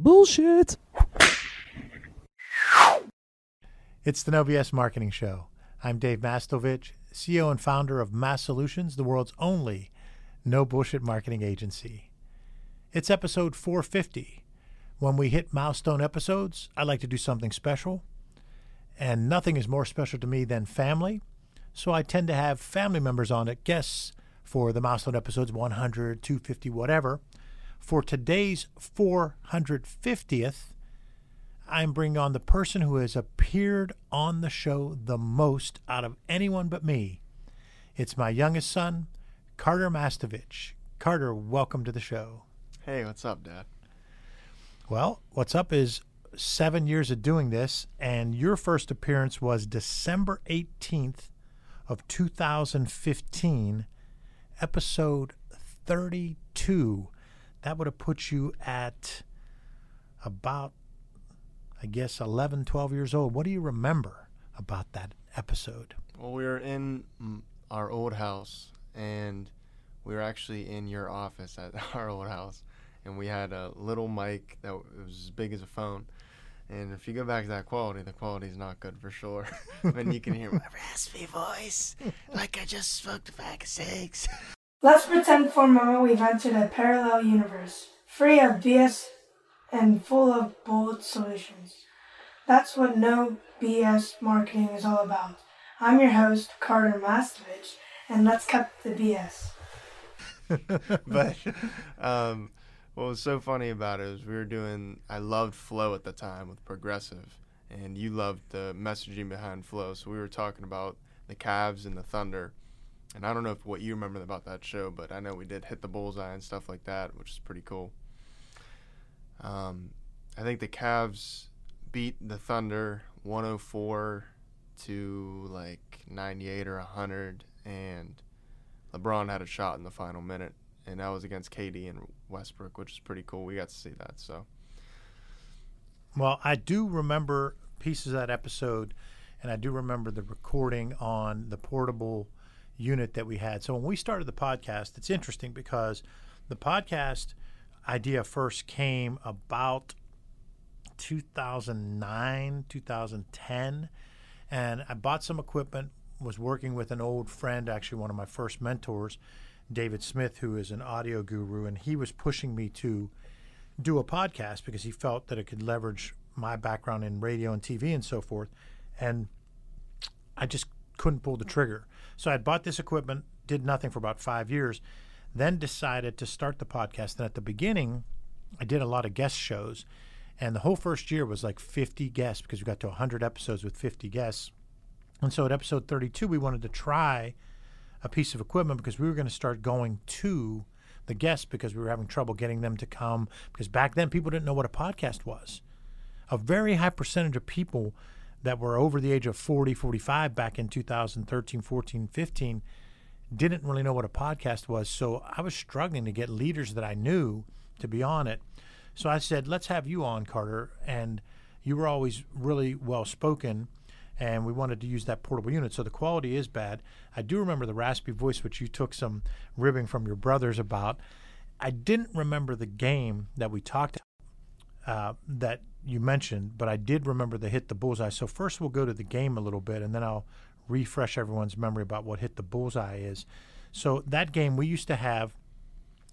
Bullshit. It's the No BS Marketing Show. I'm Dave Mastovich, CEO and founder of Mass Solutions, the world's only no bullshit marketing agency. It's episode 450. When we hit milestone episodes, I like to do something special. And nothing is more special to me than family. So I tend to have family members on it, guests for the milestone episodes 100, 250, whatever. For today's 450th, I'm bringing on the person who has appeared on the show the most out of anyone but me. It's my youngest son, Carter Mastovich. Carter, welcome to the show. Hey, what's up, Dad? Well, what's up is seven years of doing this, and your first appearance was December 18th of 2015, episode 32. That would have put you at about, I guess, 11, 12 years old. What do you remember about that episode? Well, we were in our old house, and we were actually in your office at our old house, and we had a little mic that was as big as a phone. And if you go back to that quality, the quality is not good for sure. and you can hear my raspy voice, like I just smoked a bag of cigs. Let's pretend for a moment we've entered a parallel universe, free of BS and full of bold solutions. That's what no BS marketing is all about. I'm your host, Carter Mastovich, and let's cut the BS. but um, what was so funny about it was we were doing, I loved Flo at the time with Progressive, and you loved the messaging behind Flo. So we were talking about the Cavs and the Thunder and I don't know if what you remember about that show, but I know we did hit the bullseye and stuff like that, which is pretty cool. Um, I think the Cavs beat the Thunder 104 to like 98 or 100, and LeBron had a shot in the final minute, and that was against KD and Westbrook, which is pretty cool. We got to see that. So, well, I do remember pieces of that episode, and I do remember the recording on the portable unit that we had. So when we started the podcast, it's interesting because the podcast idea first came about 2009, 2010, and I bought some equipment. Was working with an old friend, actually one of my first mentors, David Smith, who is an audio guru, and he was pushing me to do a podcast because he felt that it could leverage my background in radio and TV and so forth. And I just couldn't pull the trigger. So I had bought this equipment, did nothing for about five years, then decided to start the podcast. And at the beginning, I did a lot of guest shows. And the whole first year was like 50 guests because we got to 100 episodes with 50 guests. And so at episode 32, we wanted to try a piece of equipment because we were going to start going to the guests because we were having trouble getting them to come. Because back then, people didn't know what a podcast was. A very high percentage of people that were over the age of 40, 45 back in 2013, 14, 15 didn't really know what a podcast was. So I was struggling to get leaders that I knew to be on it. So I said, let's have you on, Carter. And you were always really well spoken. And we wanted to use that portable unit. So the quality is bad. I do remember the raspy voice, which you took some ribbing from your brothers about. I didn't remember the game that we talked uh, that you mentioned, but I did remember the hit the bullseye. So first we'll go to the game a little bit, and then I'll refresh everyone's memory about what hit the bullseye is. So that game we used to have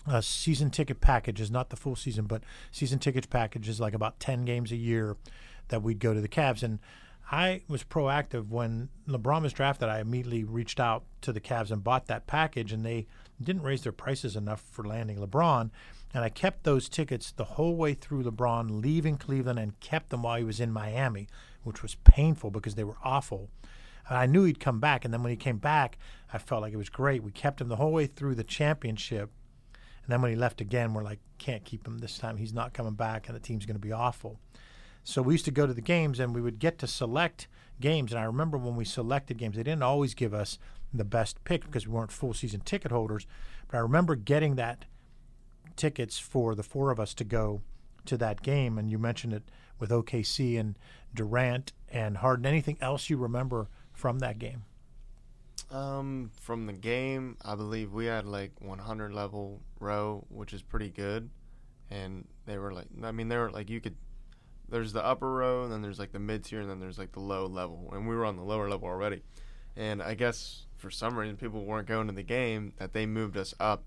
a season ticket packages, not the full season, but season tickets packages, like about ten games a year that we'd go to the Cavs. And I was proactive when LeBron was drafted. I immediately reached out to the Cavs and bought that package, and they didn't raise their prices enough for landing LeBron. And I kept those tickets the whole way through LeBron leaving Cleveland and kept them while he was in Miami, which was painful because they were awful. And I knew he'd come back. And then when he came back, I felt like it was great. We kept him the whole way through the championship. And then when he left again, we're like, can't keep him this time. He's not coming back, and the team's going to be awful. So we used to go to the games and we would get to select games. And I remember when we selected games, they didn't always give us the best pick because we weren't full season ticket holders. But I remember getting that tickets for the four of us to go to that game, and you mentioned it with OKC and Durant and Harden. Anything else you remember from that game? Um, from the game, I believe we had like 100 level row, which is pretty good. and they were like, I mean, they were like you could. There's the upper row, and then there's like the mid tier, and then there's like the low level, and we were on the lower level already. And I guess for some reason people weren't going to the game that they moved us up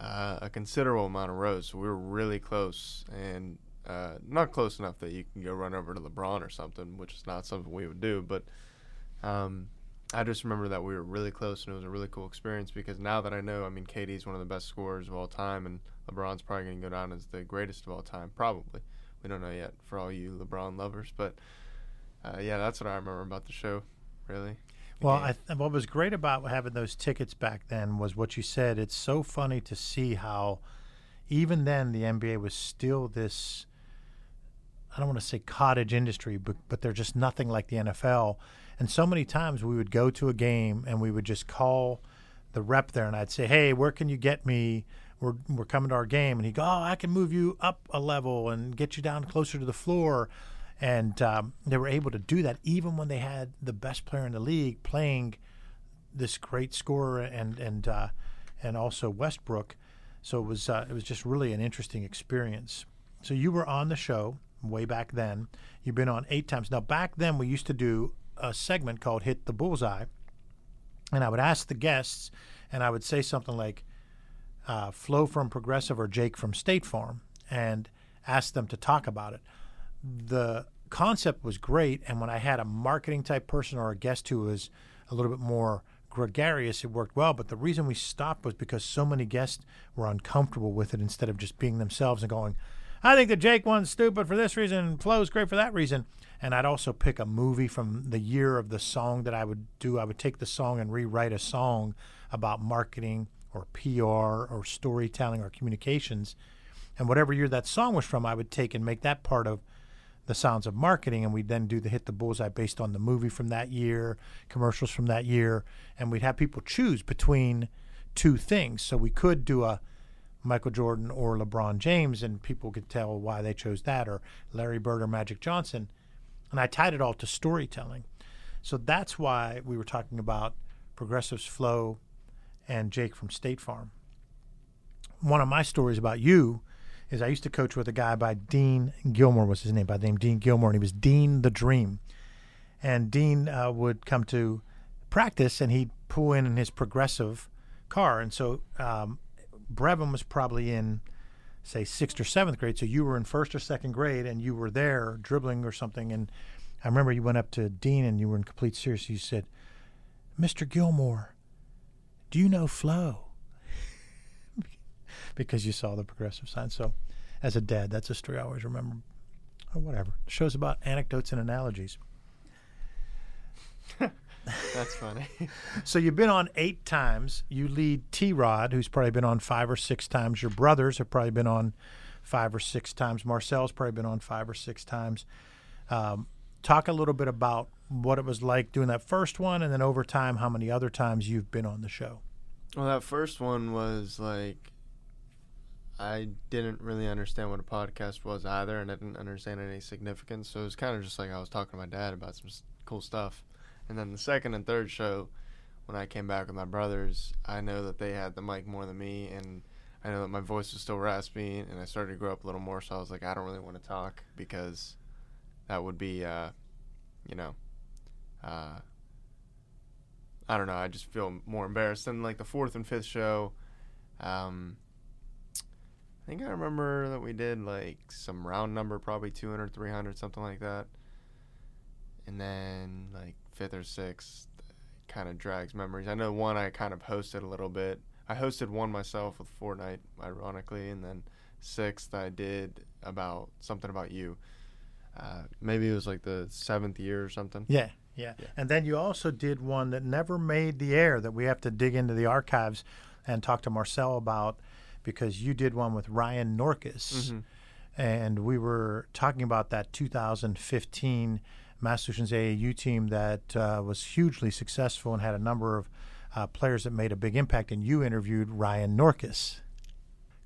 uh, a considerable amount of rows. So we were really close, and uh, not close enough that you can go run over to LeBron or something, which is not something we would do. But um, I just remember that we were really close, and it was a really cool experience because now that I know, I mean, KD's one of the best scorers of all time, and LeBron's probably going to go down as the greatest of all time, probably. We don't know yet for all you LeBron lovers, but uh, yeah, that's what I remember about the show, really. Well, I, what was great about having those tickets back then was what you said. It's so funny to see how, even then, the NBA was still this. I don't want to say cottage industry, but but they're just nothing like the NFL. And so many times we would go to a game and we would just call the rep there, and I'd say, "Hey, where can you get me? We're we're coming to our game." And he'd go, "Oh, I can move you up a level and get you down closer to the floor." And um, they were able to do that even when they had the best player in the league playing this great scorer and and uh, and also Westbrook. So it was uh, it was just really an interesting experience. So you were on the show way back then. You've been on eight times now. Back then, we used to do a segment called "Hit the Bullseye," and I would ask the guests, and I would say something like uh, "Flo from Progressive" or "Jake from State Farm," and ask them to talk about it the concept was great. And when I had a marketing type person or a guest who was a little bit more gregarious, it worked well. But the reason we stopped was because so many guests were uncomfortable with it instead of just being themselves and going, I think the Jake one's stupid for this reason, Flo's great for that reason. And I'd also pick a movie from the year of the song that I would do. I would take the song and rewrite a song about marketing or PR or storytelling or communications. And whatever year that song was from, I would take and make that part of the sounds of marketing and we'd then do the hit the bullseye based on the movie from that year commercials from that year and we'd have people choose between two things. So we could do a michael jordan or lebron james and people could tell why they chose that or larry bird or magic johnson. And i tied it all to storytelling. So that's why we were talking about progressives Flo and jake from state farm. One of my stories about you is I used to coach with a guy by Dean Gilmore was his name by the name Dean Gilmore and he was Dean the Dream, and Dean uh, would come to practice and he'd pull in in his progressive car, and so um, Brevin was probably in say sixth or seventh grade, so you were in first or second grade and you were there dribbling or something, and I remember you went up to Dean and you were in complete seriousness. You said, "Mr. Gilmore, do you know Flo?" Because you saw the progressive sign. So, as a dad, that's a story I always remember. Or whatever. The show's about anecdotes and analogies. that's funny. so you've been on eight times. You lead T Rod, who's probably been on five or six times. Your brothers have probably been on five or six times. Marcel's probably been on five or six times. Um, talk a little bit about what it was like doing that first one, and then over time, how many other times you've been on the show. Well, that first one was like I didn't really understand what a podcast was either, and I didn't understand any significance. So it was kind of just like I was talking to my dad about some cool stuff. And then the second and third show, when I came back with my brothers, I know that they had the mic more than me, and I know that my voice was still raspy, and I started to grow up a little more. So I was like, I don't really want to talk because that would be, uh, you know, uh, I don't know. I just feel more embarrassed. And like the fourth and fifth show. Um, think I remember that we did like some round number, probably 200, 300, something like that. And then like fifth or sixth kind of drags memories. I know one I kind of hosted a little bit. I hosted one myself with Fortnite, ironically, and then sixth I did about something about you. Uh, maybe it was like the seventh year or something. Yeah, yeah, yeah. And then you also did one that never made the air that we have to dig into the archives and talk to Marcel about because you did one with Ryan Norkus, mm-hmm. and we were talking about that 2015 Mass Solutions AAU team that uh, was hugely successful and had a number of uh, players that made a big impact. And you interviewed Ryan Norkus.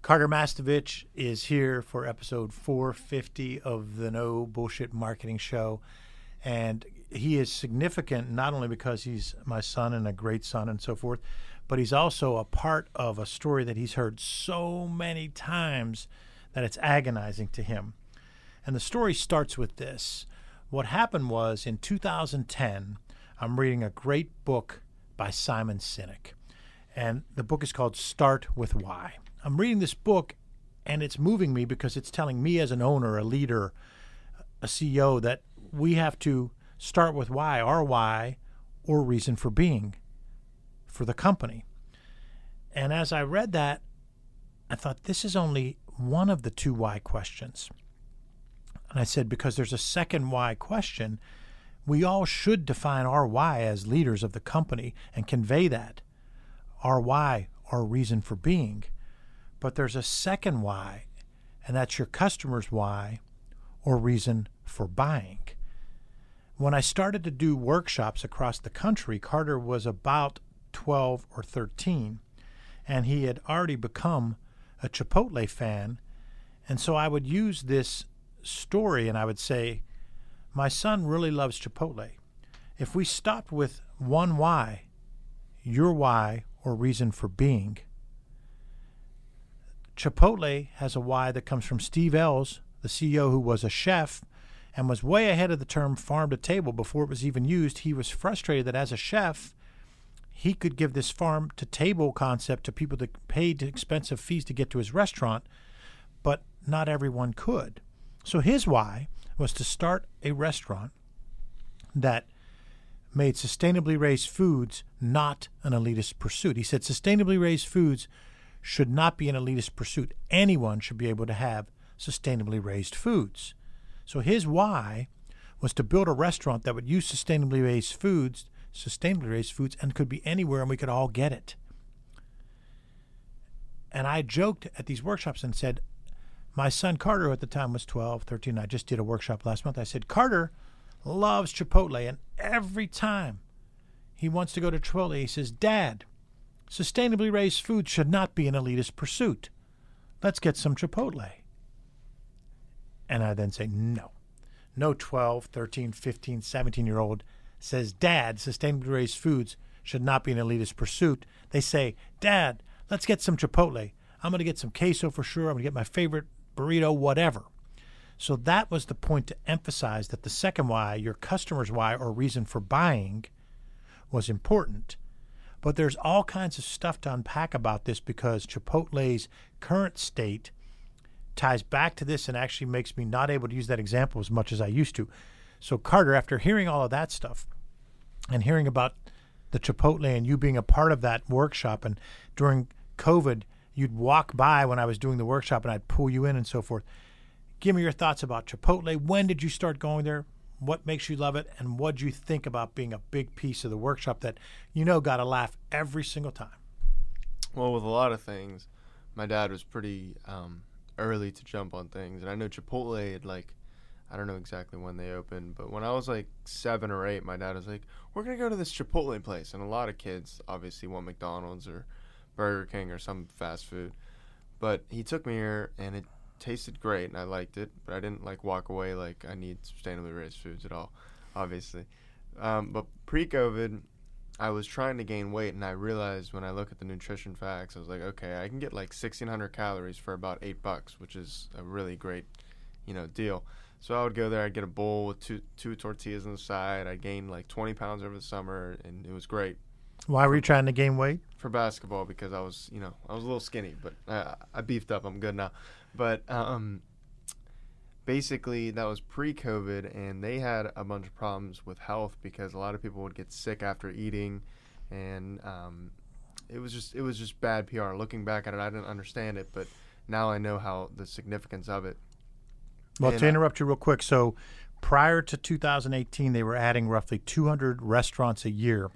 Carter Mastovich is here for episode 450 of the No Bullshit Marketing Show. And he is significant not only because he's my son and a great son and so forth, but he's also a part of a story that he's heard so many times that it's agonizing to him. And the story starts with this. What happened was in 2010, I'm reading a great book by Simon Sinek. And the book is called Start with Why. I'm reading this book and it's moving me because it's telling me as an owner, a leader, a CEO that we have to start with why, our why or reason for being for the company. And as I read that, I thought this is only one of the two why questions. And I said, because there's a second why question, we all should define our why as leaders of the company and convey that. Our why, our reason for being. But there's a second why, and that's your customer's why or reason for buying. When I started to do workshops across the country, Carter was about 12 or 13, and he had already become a Chipotle fan. And so I would use this story and I would say, My son really loves Chipotle. If we stopped with one why, your why or reason for being, Chipotle has a why that comes from Steve Ells, the CEO who was a chef and was way ahead of the term farm to table before it was even used. He was frustrated that as a chef, he could give this farm to table concept to people that paid expensive fees to get to his restaurant, but not everyone could. So his why was to start a restaurant that made sustainably raised foods not an elitist pursuit. He said sustainably raised foods should not be an elitist pursuit. Anyone should be able to have sustainably raised foods. So his why was to build a restaurant that would use sustainably raised foods, sustainably raised foods, and could be anywhere and we could all get it. And I joked at these workshops and said, my son Carter, who at the time was 12, 13, I just did a workshop last month. I said, Carter loves Chipotle, and every time he wants to go to Chipotle, he says, Dad, sustainably raised food should not be an elitist pursuit. Let's get some Chipotle. And I then say, no. No 12, 13, 15, 17 year old says, Dad, sustainably raised foods should not be an elitist pursuit. They say, Dad, let's get some Chipotle. I'm going to get some queso for sure. I'm going to get my favorite burrito, whatever. So that was the point to emphasize that the second why, your customer's why or reason for buying, was important. But there's all kinds of stuff to unpack about this because Chipotle's current state ties back to this and actually makes me not able to use that example as much as I used to. So, Carter, after hearing all of that stuff and hearing about the Chipotle and you being a part of that workshop, and during COVID, you'd walk by when I was doing the workshop and I'd pull you in and so forth. Give me your thoughts about Chipotle. When did you start going there? What makes you love it? And what do you think about being a big piece of the workshop that you know got a laugh every single time? Well, with a lot of things, my dad was pretty um, early to jump on things. And I know Chipotle had like, I don't know exactly when they opened, but when I was like seven or eight, my dad was like, "We're gonna go to this Chipotle place," and a lot of kids obviously want McDonald's or Burger King or some fast food. But he took me here, and it tasted great, and I liked it. But I didn't like walk away like I need sustainably raised foods at all, obviously. Um, but pre-COVID, I was trying to gain weight, and I realized when I look at the nutrition facts, I was like, okay, I can get like 1,600 calories for about eight bucks, which is a really great, you know, deal. So I would go there, I'd get a bowl with two two tortillas on the side. I gained like 20 pounds over the summer, and it was great. Why were you trying to gain weight? For basketball, because I was, you know, I was a little skinny, but I, I beefed up. I'm good now. But um, basically that was pre-COVID, and they had a bunch of problems with health because a lot of people would get sick after eating, and um, it was just it was just bad PR. Looking back at it, I didn't understand it, but now I know how the significance of it. Well, And to I- interrupt you real quick, so prior to 2018, they were adding roughly 200 restaurants a year.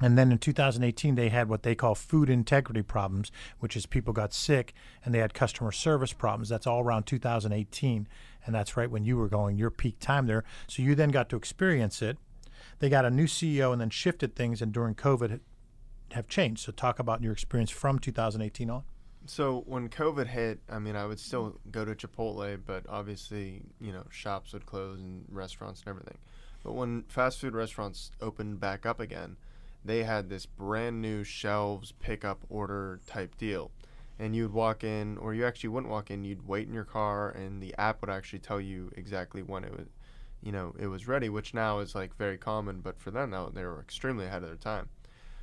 And then in 2018, they had what they call food integrity problems, which is people got sick and they had customer service problems. That's all around 2018. And that's right when you were going your peak time there. So you then got to experience it. They got a new CEO and then shifted things, and during COVID have changed. So talk about your experience from 2018 on. So when COVID hit, I mean, I would still go to Chipotle, but obviously, you know, shops would close and restaurants and everything. But when fast food restaurants opened back up again, they had this brand new shelves pickup order type deal. and you'd walk in, or you actually wouldn't walk in. You'd wait in your car, and the app would actually tell you exactly when it was, you know, it was ready. Which now is like very common, but for them, now they were extremely ahead of their time.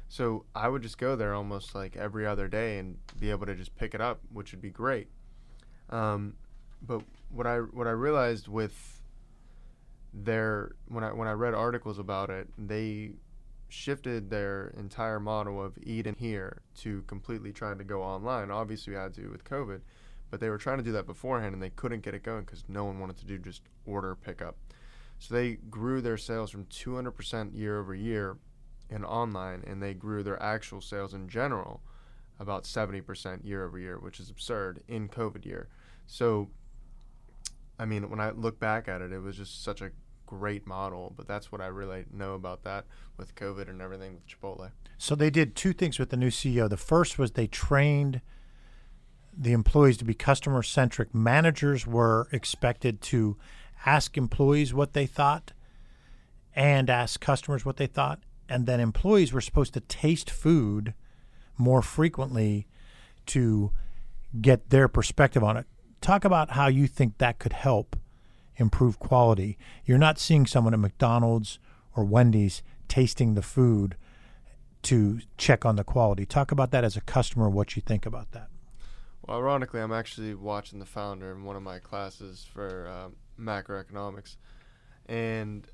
So I would just go there almost like every other day and be able to just pick it up, which would be great. Um, but what I what I realized with their when I when I read articles about it, they shifted their entire model of eat in here to completely trying to go online. Obviously, we had to with COVID, but they were trying to do that beforehand and they couldn't get it going because no one wanted to do just order pickup. So they grew their sales from 200% year over year in online, and they grew their actual sales in general about 70% year over year, which is absurd in COVID year. So, I mean, when I look back at it, it was just such a great model, but that's what I really know about that with COVID and everything with Chipotle. So they did two things with the new CEO. The first was they trained the employees to be customer centric. Managers were expected to ask employees what they thought and ask customers what they thought. And then employees were supposed to taste food more frequently to get their perspective on it. Talk about how you think that could help improve quality. You're not seeing someone at McDonald's or Wendy's tasting the food to check on the quality. Talk about that as a customer, what you think about that. Well, ironically, I'm actually watching the founder in one of my classes for uh, macroeconomics, and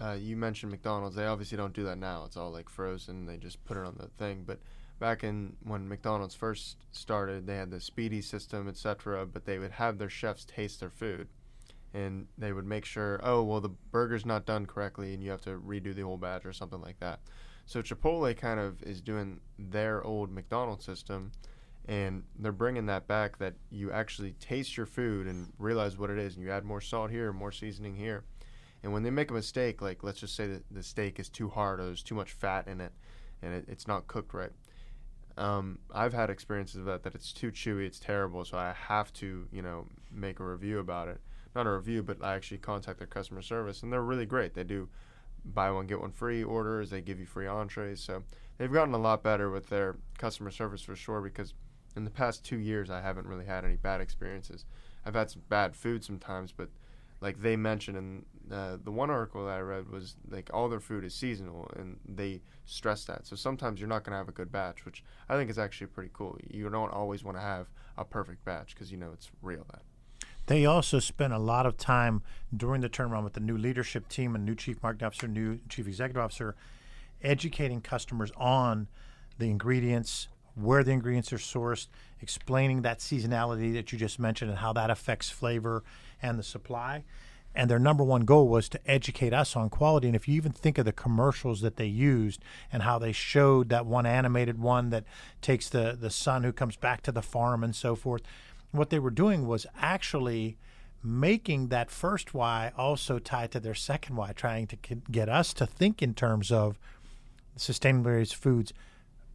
uh, you mentioned McDonald's. They obviously don't do that now. It's all like frozen. They just put it on the thing. But back in when McDonald's first started, they had the speedy system, etc. But they would have their chefs taste their food and they would make sure, oh, well, the burger's not done correctly and you have to redo the whole batch or something like that. So Chipotle kind of is doing their old McDonald's system and they're bringing that back that you actually taste your food and realize what it is and you add more salt here, more seasoning here. And when they make a mistake, like let's just say that the steak is too hard or there's too much fat in it and it, it's not cooked right. Um, I've had experiences of that that it's too chewy, it's terrible, so I have to, you know, make a review about it not a review, but I actually contact their customer service, and they're really great. They do buy one get one free orders. They give you free entrees, so they've gotten a lot better with their customer service for sure. Because in the past two years, I haven't really had any bad experiences. I've had some bad food sometimes, but like they mentioned in uh, the one article that I read was like all their food is seasonal, and they stress that. So sometimes you're not going to have a good batch, which I think is actually pretty cool. You don't always want to have a perfect batch because you know it's real. That they also spent a lot of time during the turnaround with the new leadership team and new chief marketing officer, new chief executive officer, educating customers on the ingredients, where the ingredients are sourced, explaining that seasonality that you just mentioned and how that affects flavor and the supply. And their number one goal was to educate us on quality. And if you even think of the commercials that they used and how they showed that one animated one that takes the, the son who comes back to the farm and so forth, what they were doing was actually making that first why also tied to their second why, trying to get us to think in terms of sustainable foods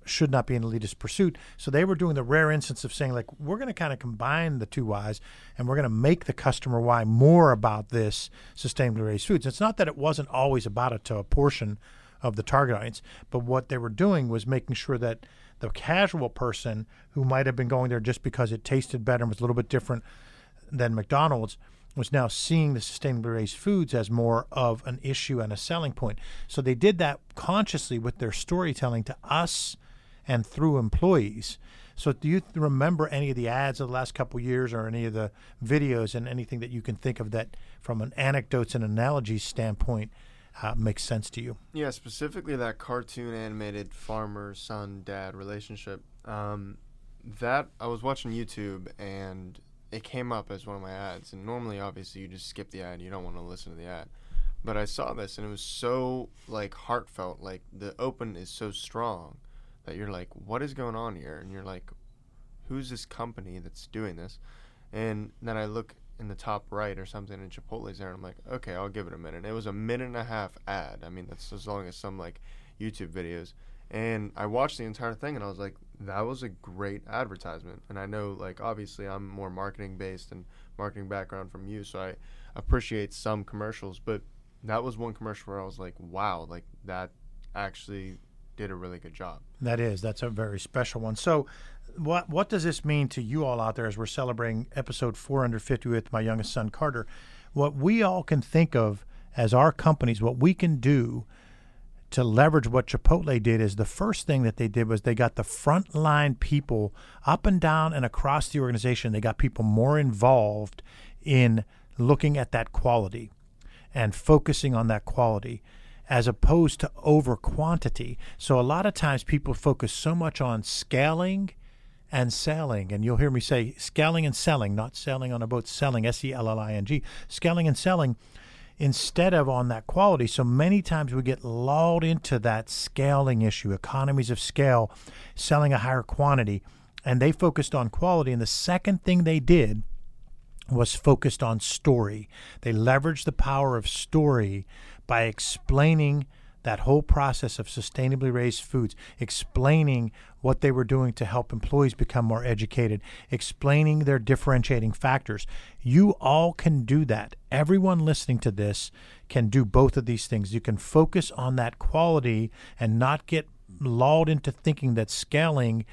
should not be an elitist pursuit. So they were doing the rare instance of saying, like, we're going to kind of combine the two whys and we're going to make the customer why more about this sustainably raised foods. It's not that it wasn't always about it to a portion of the target audience, but what they were doing was making sure that the casual person who might have been going there just because it tasted better and was a little bit different than McDonald's was now seeing the sustainably raised foods as more of an issue and a selling point. So they did that consciously with their storytelling to us and through employees. So do you remember any of the ads of the last couple years or any of the videos and anything that you can think of that from an anecdotes and analogies standpoint uh, makes sense to you. Yeah, specifically that cartoon animated farmer son dad relationship. Um, that I was watching YouTube and it came up as one of my ads. And normally, obviously, you just skip the ad. You don't want to listen to the ad. But I saw this and it was so like heartfelt. Like the open is so strong that you're like, what is going on here? And you're like, who's this company that's doing this? And then I look in the top right or something and Chipotle's there and I'm like, okay, I'll give it a minute. It was a minute and a half ad. I mean, that's as long as some like YouTube videos. And I watched the entire thing and I was like, that was a great advertisement. And I know like obviously I'm more marketing based and marketing background from you, so I appreciate some commercials, but that was one commercial where I was like, wow, like that actually did a really good job. That is, that's a very special one. So, what what does this mean to you all out there as we're celebrating episode 450 with my youngest son Carter? What we all can think of as our companies, what we can do to leverage what Chipotle did is the first thing that they did was they got the frontline people up and down and across the organization. They got people more involved in looking at that quality and focusing on that quality as opposed to over quantity. So a lot of times people focus so much on scaling and selling. And you'll hear me say scaling and selling, not selling on a boat, selling, S E L L I N G, scaling and selling instead of on that quality. So many times we get lulled into that scaling issue, economies of scale, selling a higher quantity. And they focused on quality. And the second thing they did was focused on story. They leveraged the power of story by explaining that whole process of sustainably raised foods, explaining what they were doing to help employees become more educated, explaining their differentiating factors. You all can do that. Everyone listening to this can do both of these things. You can focus on that quality and not get lulled into thinking that scaling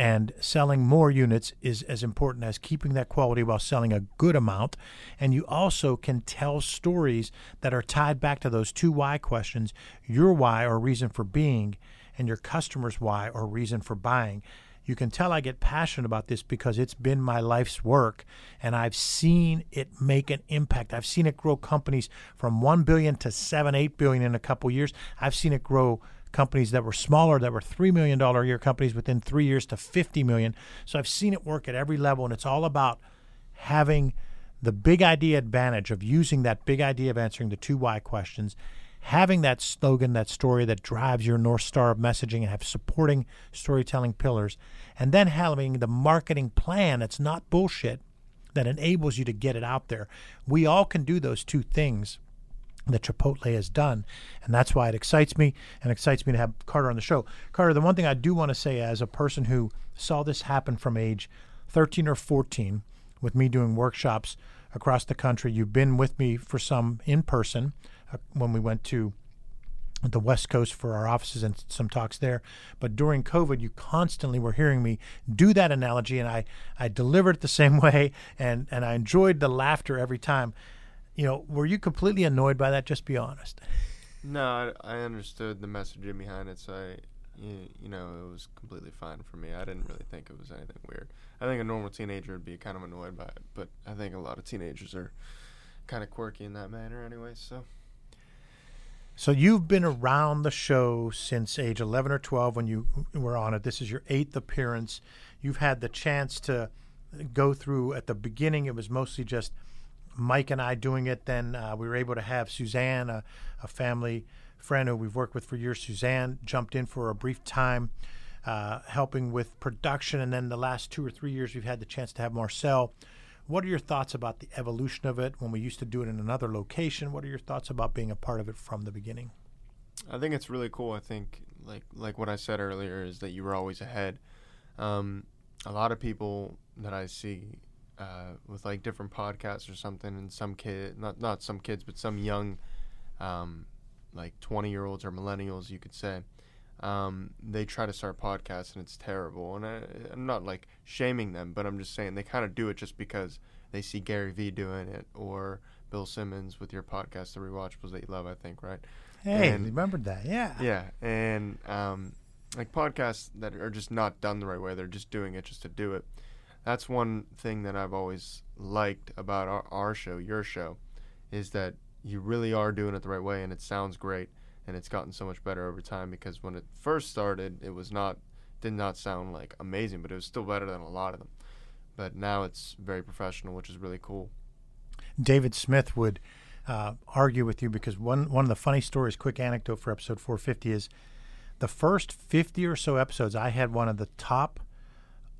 and selling more units is as important as keeping that quality while selling a good amount. And you also can tell stories that are tied back to those two why questions your why or reason for being, and your customer's why or reason for buying. You can tell I get passionate about this because it's been my life's work and I've seen it make an impact. I've seen it grow companies from 1 billion to 7 8 billion in a couple years. I've seen it grow companies that were smaller that were $3 million a year companies within three years to 50 million. So i've seen it work at every level and it's all about having the big idea advantage of using that big idea of answering the two why questions having that slogan that story that drives your north star of messaging and have supporting storytelling pillars and then having the marketing plan that's not bullshit that enables you to get it out there. We all can do those two things that Chipotle has done. And that's why it excites me and excites me to have Carter on the show. Carter, the one thing I do want to say as a person who saw this happen from age 13 or 14 with me doing workshops across the country, you've been with me for some in person uh, when we went to the West Coast for our offices and some talks there. But during COVID, you constantly were hearing me do that analogy, and I, I delivered it the same way, and, and I enjoyed the laughter every time you know, were you completely annoyed by that? Just be honest. No, I, I understood the messaging behind it, so I, you, you know, it was completely fine for me. I didn't really think it was anything weird. I think a normal teenager would be kind of annoyed by it, but I think a lot of teenagers are kind of quirky in that manner, anyway. So. So you've been around the show since age 11 or 12 when you were on it. This is your eighth appearance. You've had the chance to go through at the beginning. It was mostly just Mike and I doing it, then uh, we were able to have Suzanne, a, a, family friend who we've worked with for years. Suzanne jumped in for a brief time, uh, helping with production, and then the last two or three years we've had the chance to have Marcel. What are your thoughts about the evolution of it when we used to do it in another location? What are your thoughts about being a part of it from the beginning? I think it's really cool. I think like like what I said earlier is that you were always ahead. Um, a lot of people that I see uh, with like different podcasts or something, and some kid, not not some kids, but some young, um, like twenty year olds or millennials, you could say, um, they try to start podcasts and it's terrible. And I, I'm not like shaming them, but I'm just saying they kind of do it just because they see Gary Vee doing it or Bill Simmons with your podcast, The Rewatchables that you love, I think, right? Hey, and, remembered that, yeah. Yeah, and um, like podcasts that are just not done the right way, they're just doing it just to do it that's one thing that I've always liked about our, our show, your show, is that you really are doing it the right way and it sounds great and it's gotten so much better over time because when it first started it was not did not sound like amazing but it was still better than a lot of them. But now it's very professional which is really cool. David smith would uh, argue with you because one one of the funny stories quick anecdote for episode 450 is the first 50 or so episodes i had one of the top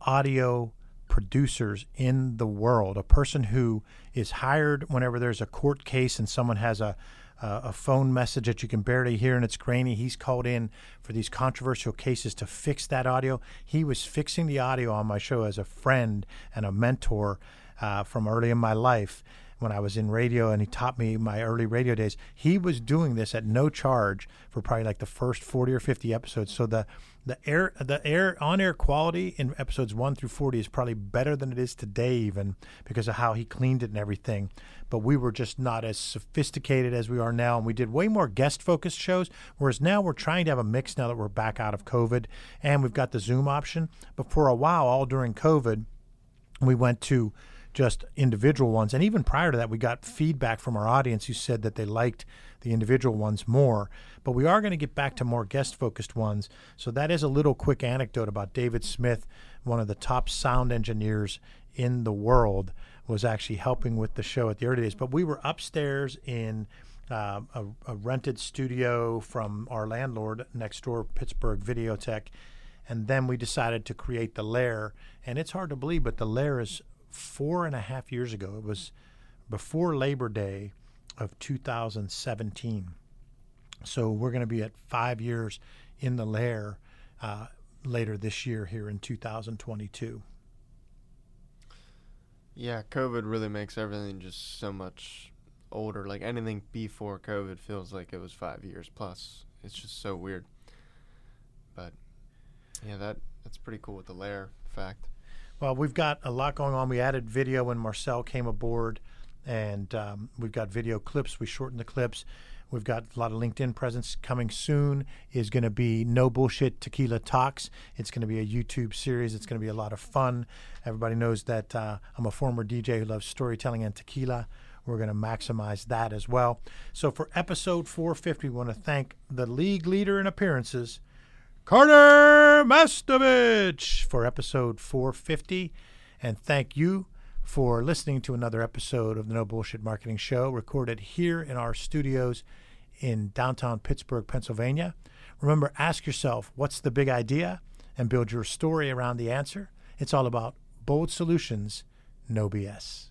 audio producers in the world, a person who is hired whenever there's a court case and someone has a a phone message that you can barely hear and it's grainy. He's called in for these controversial cases to fix that audio. He was fixing the audio on my show as a friend and a mentor uh, from early in my life when I was in radio, and he taught me my early radio days. He was doing this at no charge for probably like the first forty or fifty episodes. So the the air the air on air quality in episodes one through forty is probably better than it is today, even because of how he cleaned it and everything. But we were just not as sophisticated as we are now, and we did way more guest focused shows. Whereas now we're trying to have a mix now that we're back out of COVID, and we've got the Zoom option. But for a while, all during COVID, we went to just individual ones. And even prior to that, we got feedback from our audience who said that they liked the individual ones more. But we are going to get back to more guest focused ones. So that is a little quick anecdote about David Smith, one of the top sound engineers in the world, was actually helping with the show at the early days. But we were upstairs in. Uh, a, a rented studio from our landlord next door, Pittsburgh Videotech, and then we decided to create the lair. And it's hard to believe, but the lair is four and a half years ago. It was before Labor Day of 2017. So we're going to be at five years in the lair uh, later this year here in 2022. Yeah, COVID really makes everything just so much older. Like anything before COVID feels like it was five years plus. It's just so weird. But yeah, that that's pretty cool with the lair fact. Well, we've got a lot going on. We added video when Marcel came aboard, and um, we've got video clips. We shortened the clips. We've got a lot of LinkedIn presence coming soon. Is going to be no bullshit tequila talks. It's going to be a YouTube series. It's going to be a lot of fun. Everybody knows that uh, I'm a former DJ who loves storytelling and tequila. We're going to maximize that as well. So for episode 450, we want to thank the league leader in appearances, Carter Mastovich, for episode 450, and thank you for listening to another episode of the No Bullshit Marketing Show, recorded here in our studios in downtown Pittsburgh, Pennsylvania. Remember, ask yourself, what's the big idea? And build your story around the answer. It's all about bold solutions, no BS.